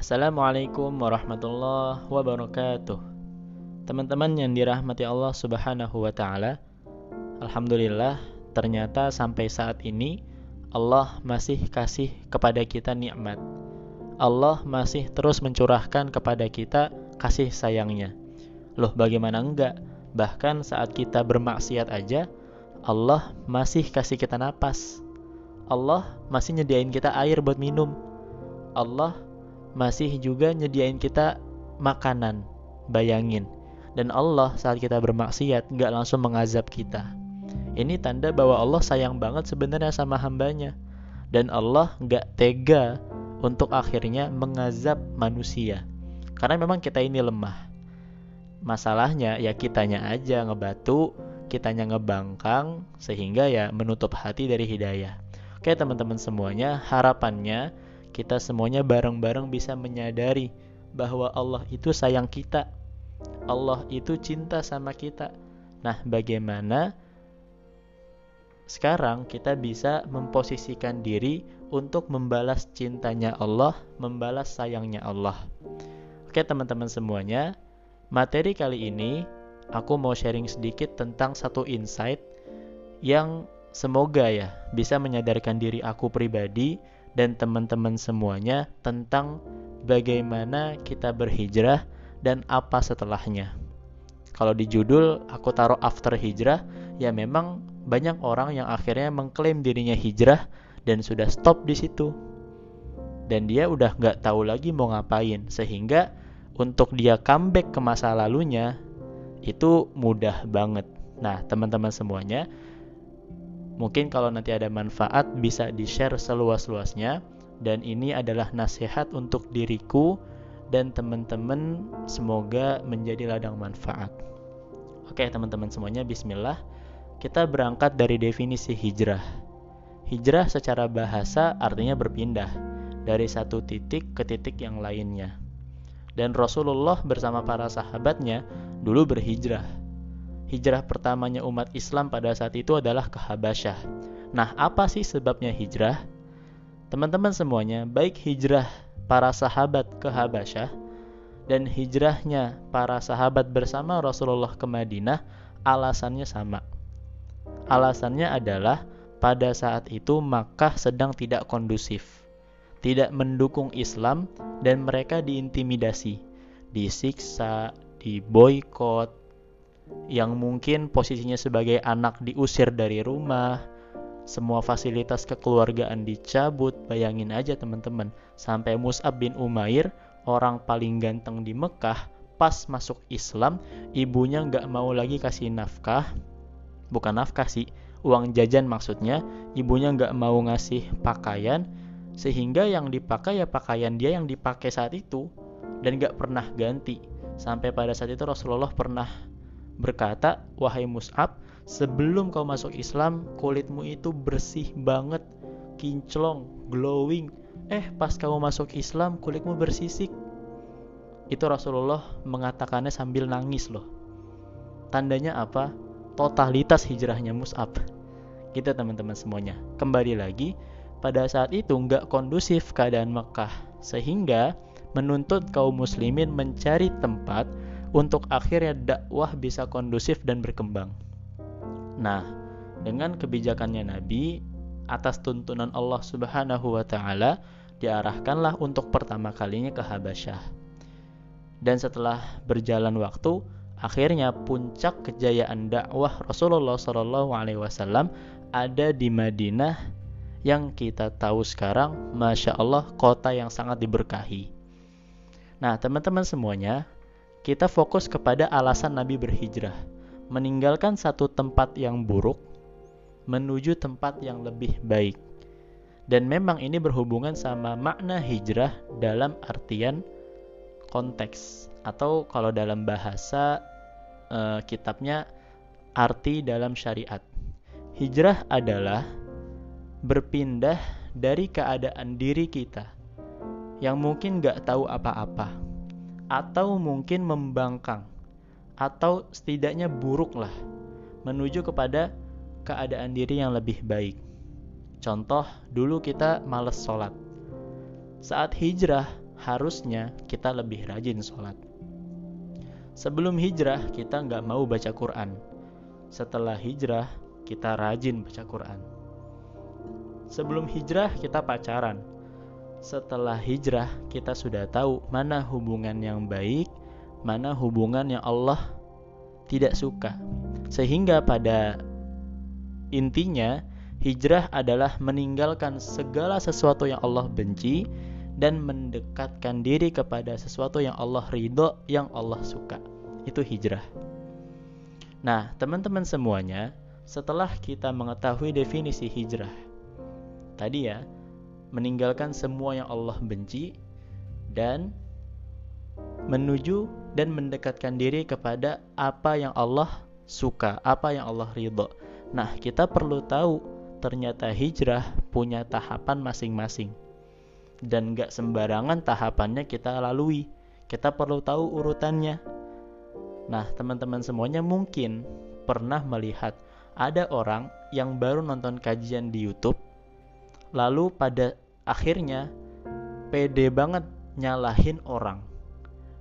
Assalamualaikum warahmatullahi wabarakatuh. Teman-teman yang dirahmati Allah Subhanahu wa taala, alhamdulillah ternyata sampai saat ini Allah masih kasih kepada kita nikmat. Allah masih terus mencurahkan kepada kita kasih sayangnya. Loh bagaimana enggak? Bahkan saat kita bermaksiat aja, Allah masih kasih kita napas. Allah masih nyediain kita air buat minum. Allah masih juga nyediain kita makanan. Bayangin. Dan Allah saat kita bermaksiat nggak langsung mengazab kita. Ini tanda bahwa Allah sayang banget sebenarnya sama hambanya. Dan Allah nggak tega untuk akhirnya mengazab manusia. Karena memang kita ini lemah. Masalahnya ya kitanya aja ngebatu, kitanya ngebangkang, sehingga ya menutup hati dari hidayah. Oke teman-teman semuanya, harapannya kita semuanya bareng-bareng bisa menyadari bahwa Allah itu sayang kita. Allah itu cinta sama kita. Nah, bagaimana sekarang kita bisa memposisikan diri untuk membalas cintanya Allah, membalas sayangnya Allah. Oke, teman-teman semuanya, materi kali ini aku mau sharing sedikit tentang satu insight yang semoga ya bisa menyadarkan diri aku pribadi dan teman-teman semuanya tentang bagaimana kita berhijrah dan apa setelahnya. Kalau di judul aku taruh after hijrah, ya memang banyak orang yang akhirnya mengklaim dirinya hijrah dan sudah stop di situ. Dan dia udah nggak tahu lagi mau ngapain, sehingga untuk dia comeback ke masa lalunya itu mudah banget. Nah, teman-teman semuanya, Mungkin kalau nanti ada manfaat bisa di-share seluas-luasnya dan ini adalah nasihat untuk diriku dan teman-teman semoga menjadi ladang manfaat. Oke, teman-teman semuanya bismillah. Kita berangkat dari definisi hijrah. Hijrah secara bahasa artinya berpindah dari satu titik ke titik yang lainnya. Dan Rasulullah bersama para sahabatnya dulu berhijrah hijrah pertamanya umat Islam pada saat itu adalah ke Habasyah. Nah, apa sih sebabnya hijrah? Teman-teman semuanya, baik hijrah para sahabat ke Habasyah dan hijrahnya para sahabat bersama Rasulullah ke Madinah, alasannya sama. Alasannya adalah pada saat itu Makkah sedang tidak kondusif, tidak mendukung Islam dan mereka diintimidasi, disiksa, diboykot, yang mungkin posisinya sebagai anak diusir dari rumah, semua fasilitas kekeluargaan dicabut. Bayangin aja teman-teman, sampai Mus'ab bin Umair, orang paling ganteng di Mekah, pas masuk Islam, ibunya nggak mau lagi kasih nafkah, bukan nafkah sih, uang jajan maksudnya, ibunya nggak mau ngasih pakaian, sehingga yang dipakai ya pakaian dia yang dipakai saat itu, dan nggak pernah ganti. Sampai pada saat itu Rasulullah pernah berkata, "Wahai Mus'ab, sebelum kau masuk Islam, kulitmu itu bersih banget, kinclong, glowing. Eh, pas kamu masuk Islam, kulitmu bersisik." Itu Rasulullah mengatakannya sambil nangis loh. Tandanya apa? Totalitas hijrahnya Mus'ab. Kita teman-teman semuanya. Kembali lagi, pada saat itu nggak kondusif keadaan Mekah. Sehingga menuntut kaum muslimin mencari tempat untuk akhirnya dakwah bisa kondusif dan berkembang. Nah, dengan kebijakannya Nabi atas tuntunan Allah Subhanahu wa taala diarahkanlah untuk pertama kalinya ke Habasyah. Dan setelah berjalan waktu, akhirnya puncak kejayaan dakwah Rasulullah Shallallahu alaihi wasallam ada di Madinah yang kita tahu sekarang, masya Allah, kota yang sangat diberkahi. Nah, teman-teman semuanya, kita fokus kepada alasan Nabi berhijrah, meninggalkan satu tempat yang buruk menuju tempat yang lebih baik. Dan memang ini berhubungan sama makna hijrah dalam artian konteks atau kalau dalam bahasa e, kitabnya arti dalam syariat. Hijrah adalah berpindah dari keadaan diri kita yang mungkin gak tahu apa-apa atau mungkin membangkang atau setidaknya buruk lah menuju kepada keadaan diri yang lebih baik. Contoh, dulu kita males sholat. Saat hijrah, harusnya kita lebih rajin sholat. Sebelum hijrah, kita nggak mau baca Quran. Setelah hijrah, kita rajin baca Quran. Sebelum hijrah, kita pacaran. Setelah hijrah, kita sudah tahu mana hubungan yang baik, mana hubungan yang Allah tidak suka. Sehingga pada intinya, hijrah adalah meninggalkan segala sesuatu yang Allah benci dan mendekatkan diri kepada sesuatu yang Allah ridho, yang Allah suka. Itu hijrah. Nah, teman-teman semuanya, setelah kita mengetahui definisi hijrah, tadi ya, meninggalkan semua yang Allah benci dan menuju dan mendekatkan diri kepada apa yang Allah suka, apa yang Allah ridho. Nah, kita perlu tahu ternyata hijrah punya tahapan masing-masing dan gak sembarangan tahapannya kita lalui. Kita perlu tahu urutannya. Nah, teman-teman semuanya mungkin pernah melihat ada orang yang baru nonton kajian di YouTube, lalu pada akhirnya pede banget nyalahin orang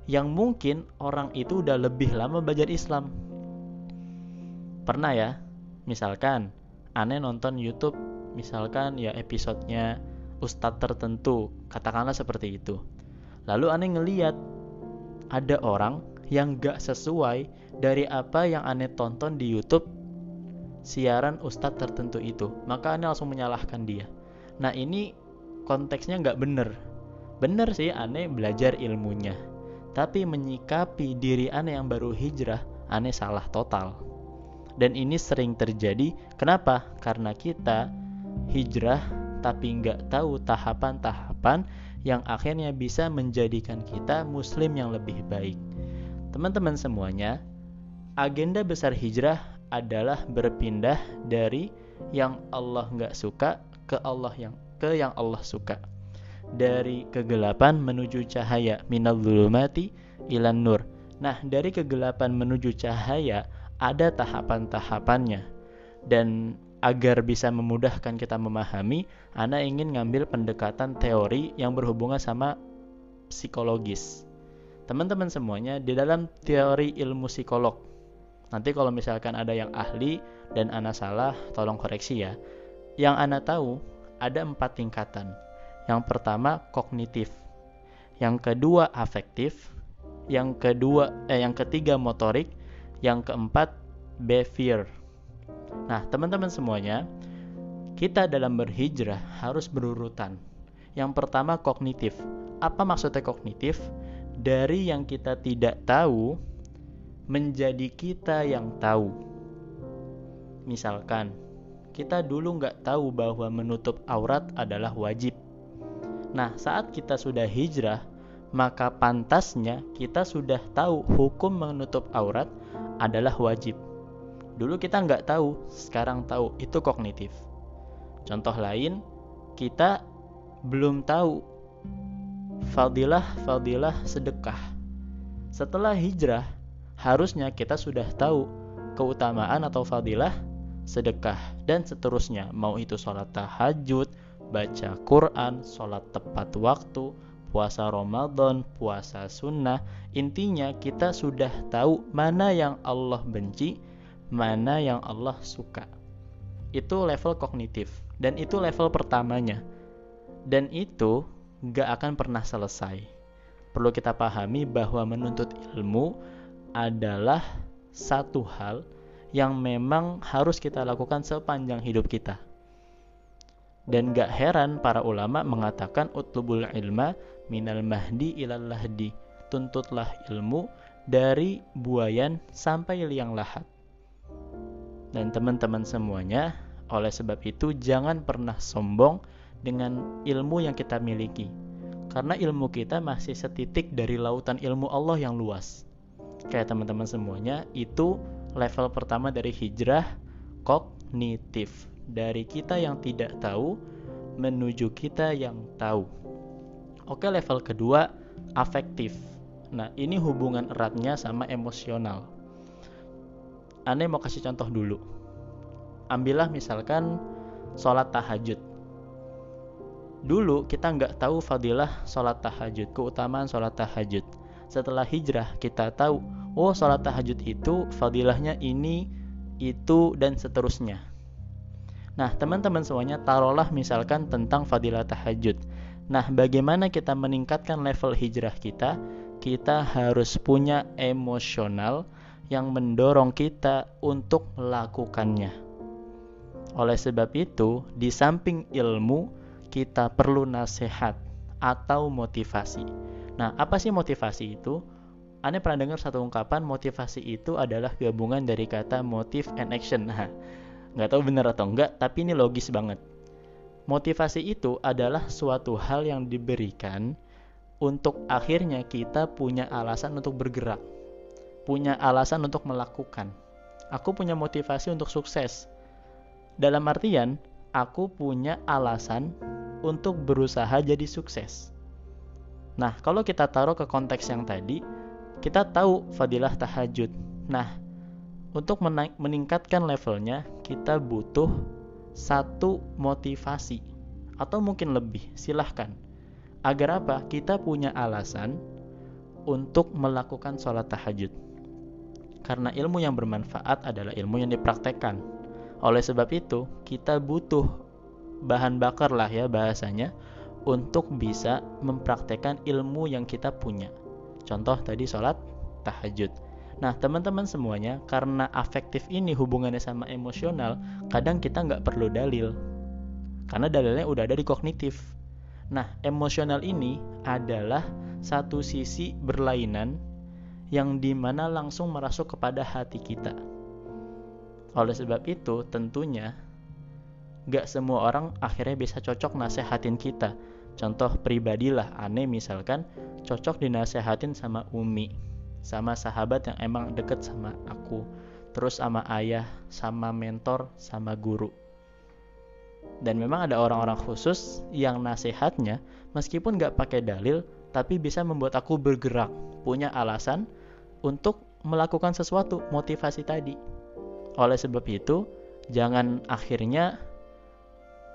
yang mungkin orang itu udah lebih lama belajar Islam. Pernah ya? Misalkan aneh nonton YouTube, misalkan ya episodenya ustadz tertentu, katakanlah seperti itu. Lalu aneh ngeliat ada orang yang gak sesuai dari apa yang aneh tonton di YouTube siaran ustadz tertentu itu, maka aneh langsung menyalahkan dia. Nah ini konteksnya gak bener. Bener sih aneh belajar ilmunya, tapi menyikapi diri aneh yang baru hijrah, aneh salah total. Dan ini sering terjadi. Kenapa? Karena kita hijrah tapi nggak tahu tahapan-tahapan yang akhirnya bisa menjadikan kita muslim yang lebih baik. Teman-teman semuanya, agenda besar hijrah adalah berpindah dari yang Allah nggak suka ke Allah yang ke yang Allah suka. Dari kegelapan menuju cahaya minal zulumati ilan nur. Nah, dari kegelapan menuju cahaya ada tahapan-tahapannya. Dan agar bisa memudahkan kita memahami, Ana ingin ngambil pendekatan teori yang berhubungan sama psikologis. Teman-teman semuanya, di dalam teori ilmu psikolog, nanti kalau misalkan ada yang ahli dan Ana salah, tolong koreksi ya. Yang Ana tahu, ada empat tingkatan. Yang pertama, kognitif. Yang kedua, afektif. Yang kedua, eh, yang ketiga, motorik. Yang keempat, behavior Nah, teman-teman semuanya, kita dalam berhijrah harus berurutan. Yang pertama kognitif. Apa maksudnya kognitif? Dari yang kita tidak tahu menjadi kita yang tahu. Misalkan, kita dulu nggak tahu bahwa menutup aurat adalah wajib. Nah, saat kita sudah hijrah, maka pantasnya kita sudah tahu hukum menutup aurat adalah wajib. Dulu kita nggak tahu, sekarang tahu. Itu kognitif. Contoh lain, kita belum tahu fadilah-fadilah sedekah. Setelah hijrah, harusnya kita sudah tahu keutamaan atau fadilah sedekah dan seterusnya. Mau itu sholat tahajud, baca Quran, sholat tepat waktu, puasa Ramadan, puasa sunnah. Intinya kita sudah tahu mana yang Allah benci, mana yang Allah suka. Itu level kognitif dan itu level pertamanya. Dan itu gak akan pernah selesai. Perlu kita pahami bahwa menuntut ilmu adalah satu hal yang memang harus kita lakukan sepanjang hidup kita. Dan gak heran para ulama mengatakan utlubul ilma minal mahdi ilal lahdi. Tuntutlah ilmu dari buayan sampai liang lahat. Dan teman-teman semuanya, oleh sebab itu jangan pernah sombong dengan ilmu yang kita miliki. Karena ilmu kita masih setitik dari lautan ilmu Allah yang luas. Kayak teman-teman semuanya, itu level pertama dari hijrah kognitif. Dari kita yang tidak tahu menuju kita yang tahu. Oke, level kedua afektif. Nah, ini hubungan eratnya sama emosional Anda mau kasih contoh dulu. Ambillah misalkan sholat tahajud. Dulu kita nggak tahu fadilah sholat tahajud, keutamaan sholat tahajud. Setelah hijrah kita tahu, oh sholat tahajud itu fadilahnya ini, itu, dan seterusnya. Nah teman-teman semuanya taruhlah misalkan tentang fadilah tahajud. Nah bagaimana kita meningkatkan level hijrah kita? Kita harus punya emosional yang mendorong kita untuk melakukannya. Oleh sebab itu, di samping ilmu, kita perlu nasihat atau motivasi. Nah, apa sih motivasi itu? Anda pernah dengar satu ungkapan motivasi itu adalah gabungan dari kata motive and action. Nah, nggak tahu benar atau enggak, tapi ini logis banget. Motivasi itu adalah suatu hal yang diberikan untuk akhirnya kita punya alasan untuk bergerak, punya alasan untuk melakukan. Aku punya motivasi untuk sukses. Dalam artian, aku punya alasan untuk berusaha jadi sukses. Nah, kalau kita taruh ke konteks yang tadi, kita tahu fadilah tahajud. Nah, untuk meningkatkan levelnya, kita butuh satu motivasi atau mungkin lebih, silahkan. Agar apa? Kita punya alasan untuk melakukan sholat tahajud. Karena ilmu yang bermanfaat adalah ilmu yang dipraktekkan. Oleh sebab itu, kita butuh bahan bakar lah ya bahasanya untuk bisa mempraktekkan ilmu yang kita punya. Contoh tadi sholat tahajud. Nah teman-teman semuanya karena afektif ini hubungannya sama emosional, kadang kita nggak perlu dalil. Karena dalilnya udah ada di kognitif. Nah emosional ini adalah satu sisi berlainan yang di mana langsung merasuk kepada hati kita. Oleh sebab itu tentunya gak semua orang akhirnya bisa cocok nasehatin kita. Contoh pribadilah, aneh misalkan cocok dinasehatin sama Umi, sama sahabat yang emang deket sama aku, terus sama ayah, sama mentor, sama guru. Dan memang ada orang-orang khusus yang nasihatnya meskipun gak pakai dalil, tapi bisa membuat aku bergerak, punya alasan untuk melakukan sesuatu, motivasi tadi. Oleh sebab itu, jangan akhirnya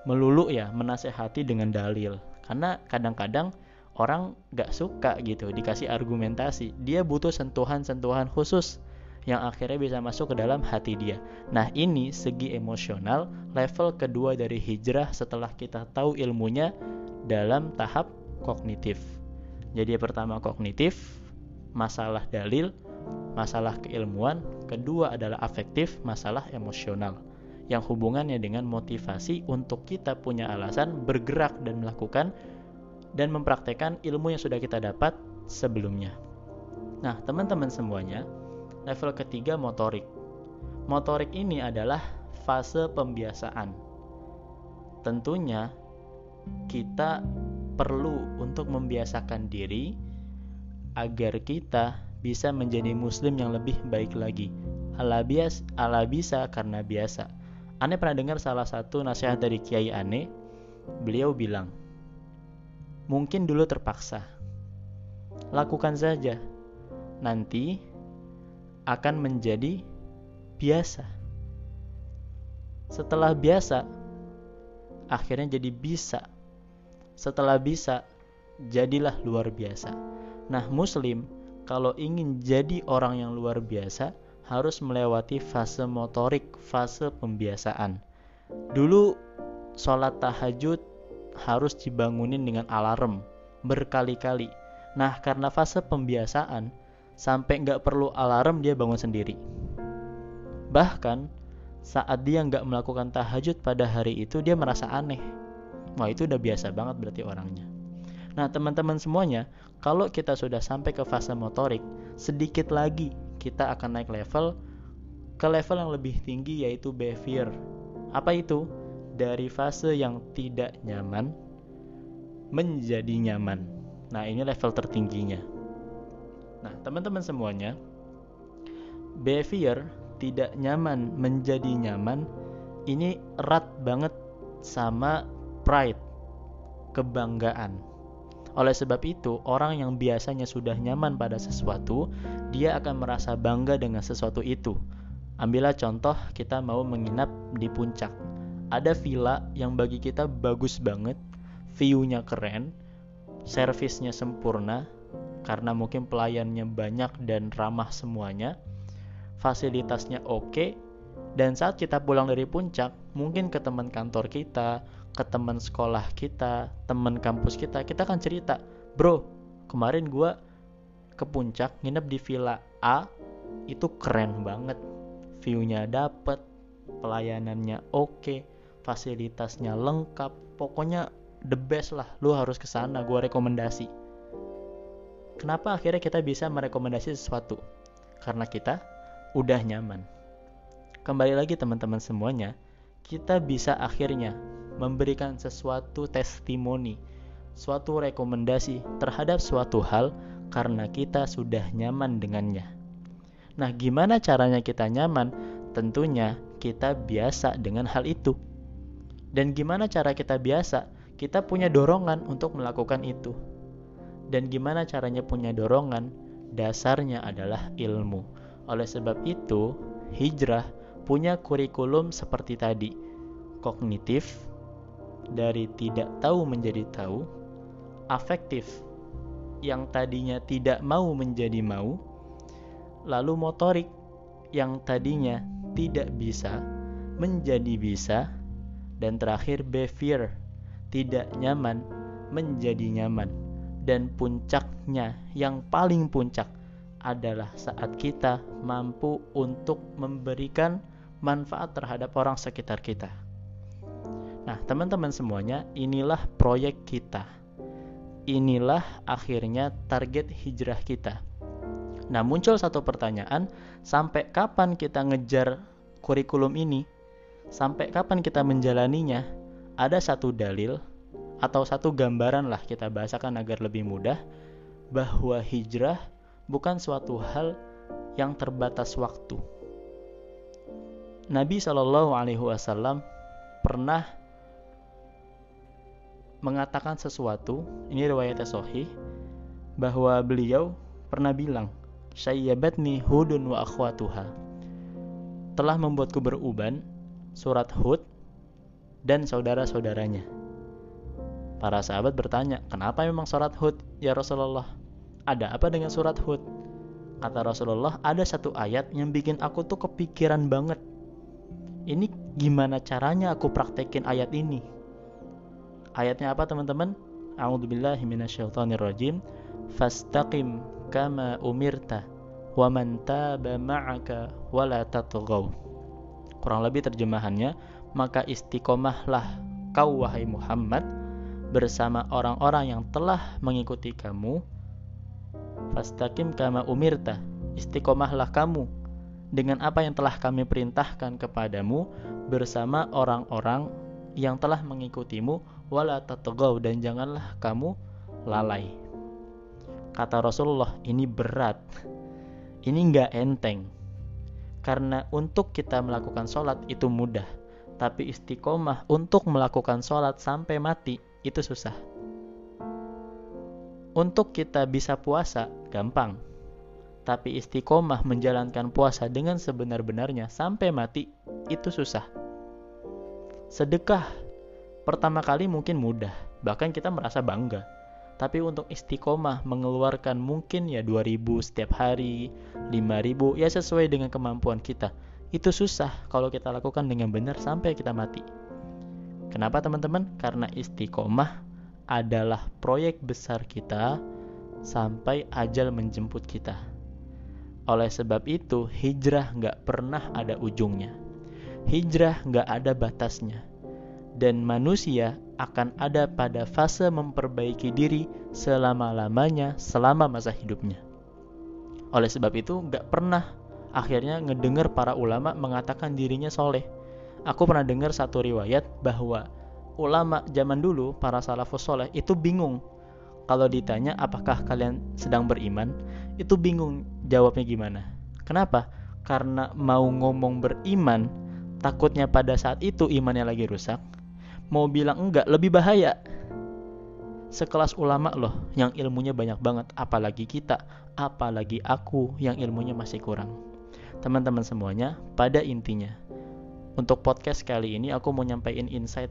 melulu ya menasehati dengan dalil. Karena kadang-kadang orang gak suka gitu dikasih argumentasi. Dia butuh sentuhan-sentuhan khusus yang akhirnya bisa masuk ke dalam hati dia. Nah ini segi emosional level kedua dari hijrah setelah kita tahu ilmunya dalam tahap kognitif. Jadi pertama kognitif masalah dalil masalah keilmuan. Kedua adalah afektif masalah emosional yang hubungannya dengan motivasi untuk kita punya alasan bergerak dan melakukan dan mempraktekkan ilmu yang sudah kita dapat sebelumnya. Nah, teman-teman semuanya, level ketiga motorik. Motorik ini adalah fase pembiasaan. Tentunya kita perlu untuk membiasakan diri agar kita bisa menjadi muslim yang lebih baik lagi. Ala bias, ala bisa karena biasa Ane pernah dengar salah satu nasihat dari Kiai Ane. Beliau bilang, mungkin dulu terpaksa. Lakukan saja. Nanti akan menjadi biasa. Setelah biasa, akhirnya jadi bisa. Setelah bisa, jadilah luar biasa. Nah, Muslim, kalau ingin jadi orang yang luar biasa, harus melewati fase motorik, fase pembiasaan. Dulu sholat tahajud harus dibangunin dengan alarm berkali-kali. Nah, karena fase pembiasaan, sampai nggak perlu alarm dia bangun sendiri. Bahkan saat dia nggak melakukan tahajud pada hari itu dia merasa aneh. Wah itu udah biasa banget berarti orangnya. Nah teman-teman semuanya, kalau kita sudah sampai ke fase motorik, sedikit lagi kita akan naik level ke level yang lebih tinggi yaitu behavior. Apa itu? Dari fase yang tidak nyaman menjadi nyaman. Nah, ini level tertingginya. Nah, teman-teman semuanya, behavior tidak nyaman menjadi nyaman ini erat banget sama pride, kebanggaan. Oleh sebab itu, orang yang biasanya sudah nyaman pada sesuatu, dia akan merasa bangga dengan sesuatu itu. Ambillah contoh kita mau menginap di puncak. Ada villa yang bagi kita bagus banget, view-nya keren, servisnya sempurna, karena mungkin pelayannya banyak dan ramah semuanya, fasilitasnya oke, dan saat kita pulang dari puncak, mungkin ke teman kantor kita, ke teman sekolah kita, teman kampus kita, kita akan cerita, bro, kemarin gue ke puncak nginep di villa A, itu keren banget, view-nya dapet, pelayanannya oke, fasilitasnya lengkap, pokoknya the best lah, lu harus ke sana, gue rekomendasi. Kenapa akhirnya kita bisa merekomendasi sesuatu? Karena kita udah nyaman kembali lagi teman-teman semuanya, kita bisa akhirnya memberikan sesuatu testimoni, suatu rekomendasi terhadap suatu hal karena kita sudah nyaman dengannya. Nah, gimana caranya kita nyaman? Tentunya kita biasa dengan hal itu. Dan gimana cara kita biasa? Kita punya dorongan untuk melakukan itu. Dan gimana caranya punya dorongan? Dasarnya adalah ilmu. Oleh sebab itu, hijrah punya kurikulum seperti tadi. Kognitif, dari tidak tahu menjadi tahu, afektif, yang tadinya tidak mau menjadi mau, lalu motorik, yang tadinya tidak bisa menjadi bisa, dan terakhir behavior, tidak nyaman menjadi nyaman, dan puncaknya yang paling puncak adalah saat kita mampu untuk memberikan manfaat terhadap orang sekitar kita. Nah, teman-teman semuanya, inilah proyek kita. Inilah akhirnya target hijrah kita. Nah, muncul satu pertanyaan, sampai kapan kita ngejar kurikulum ini? Sampai kapan kita menjalaninya? Ada satu dalil atau satu gambaran lah kita bahasakan agar lebih mudah bahwa hijrah bukan suatu hal yang terbatas waktu Nabi Shallallahu Alaihi Wasallam pernah mengatakan sesuatu, ini riwayatnya Sahih, bahwa beliau pernah bilang, Syayyabatni hudun wa akhwatuha. Telah membuatku beruban, surat Hud, dan saudara-saudaranya. Para sahabat bertanya, kenapa memang surat Hud, ya Rasulullah? Ada apa dengan surat Hud? Kata Rasulullah, ada satu ayat yang bikin aku tuh kepikiran banget ini gimana caranya aku praktekin ayat ini ayatnya apa teman-teman? A'udzubillahi minasyaitonirrajim. Fastaqim kama umirta wa man taba ma'aka wala tatghaw. Kurang lebih terjemahannya maka istiqomahlah kau wahai Muhammad bersama orang-orang yang telah mengikuti kamu. Fastaqim kama umirta istiqomahlah kamu dengan apa yang telah kami perintahkan kepadamu bersama orang-orang yang telah mengikutimu wala tatagaw dan janganlah kamu lalai. Kata Rasulullah, ini berat. Ini nggak enteng. Karena untuk kita melakukan sholat itu mudah. Tapi istiqomah untuk melakukan sholat sampai mati itu susah. Untuk kita bisa puasa, gampang tapi istiqomah menjalankan puasa dengan sebenar-benarnya sampai mati itu susah. Sedekah pertama kali mungkin mudah, bahkan kita merasa bangga. Tapi untuk istiqomah mengeluarkan mungkin ya 2000 setiap hari, 5000 ya sesuai dengan kemampuan kita. Itu susah kalau kita lakukan dengan benar sampai kita mati. Kenapa teman-teman? Karena istiqomah adalah proyek besar kita sampai ajal menjemput kita. Oleh sebab itu, hijrah nggak pernah ada ujungnya. Hijrah nggak ada batasnya. Dan manusia akan ada pada fase memperbaiki diri selama-lamanya selama masa hidupnya. Oleh sebab itu, nggak pernah akhirnya ngedengar para ulama mengatakan dirinya soleh. Aku pernah dengar satu riwayat bahwa ulama zaman dulu, para salafus soleh, itu bingung kalau ditanya apakah kalian sedang beriman, itu bingung jawabnya gimana. Kenapa? Karena mau ngomong beriman, takutnya pada saat itu imannya lagi rusak. Mau bilang enggak, lebih bahaya. Sekelas ulama loh yang ilmunya banyak banget, apalagi kita, apalagi aku yang ilmunya masih kurang. Teman-teman semuanya, pada intinya, untuk podcast kali ini aku mau nyampein insight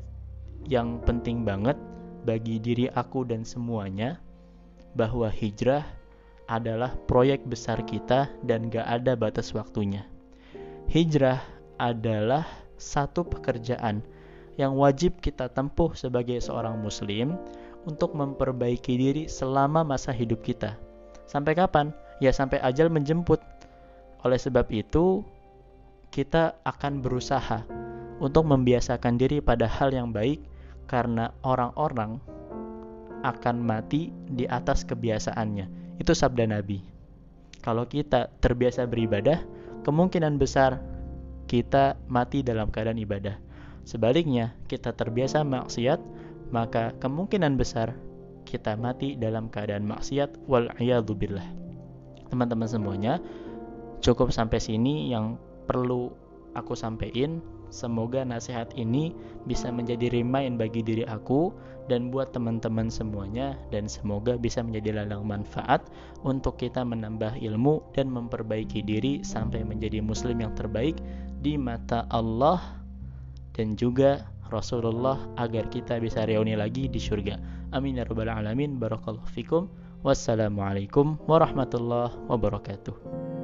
yang penting banget bagi diri aku dan semuanya bahwa hijrah adalah proyek besar kita dan gak ada batas waktunya. Hijrah adalah satu pekerjaan yang wajib kita tempuh sebagai seorang muslim untuk memperbaiki diri selama masa hidup kita. Sampai kapan? Ya sampai ajal menjemput. Oleh sebab itu, kita akan berusaha untuk membiasakan diri pada hal yang baik karena orang-orang akan mati di atas kebiasaannya. Itu sabda Nabi. Kalau kita terbiasa beribadah, kemungkinan besar kita mati dalam keadaan ibadah. Sebaliknya, kita terbiasa maksiat, maka kemungkinan besar kita mati dalam keadaan maksiat wal billah. Teman-teman semuanya, cukup sampai sini yang perlu aku sampaikan. Semoga nasihat ini bisa menjadi remind bagi diri aku dan buat teman-teman semuanya dan semoga bisa menjadi ladang manfaat untuk kita menambah ilmu dan memperbaiki diri sampai menjadi muslim yang terbaik di mata Allah dan juga Rasulullah agar kita bisa reuni lagi di surga. Amin ya rabbal alamin. Barakallahu fikum. Wassalamualaikum warahmatullahi wabarakatuh.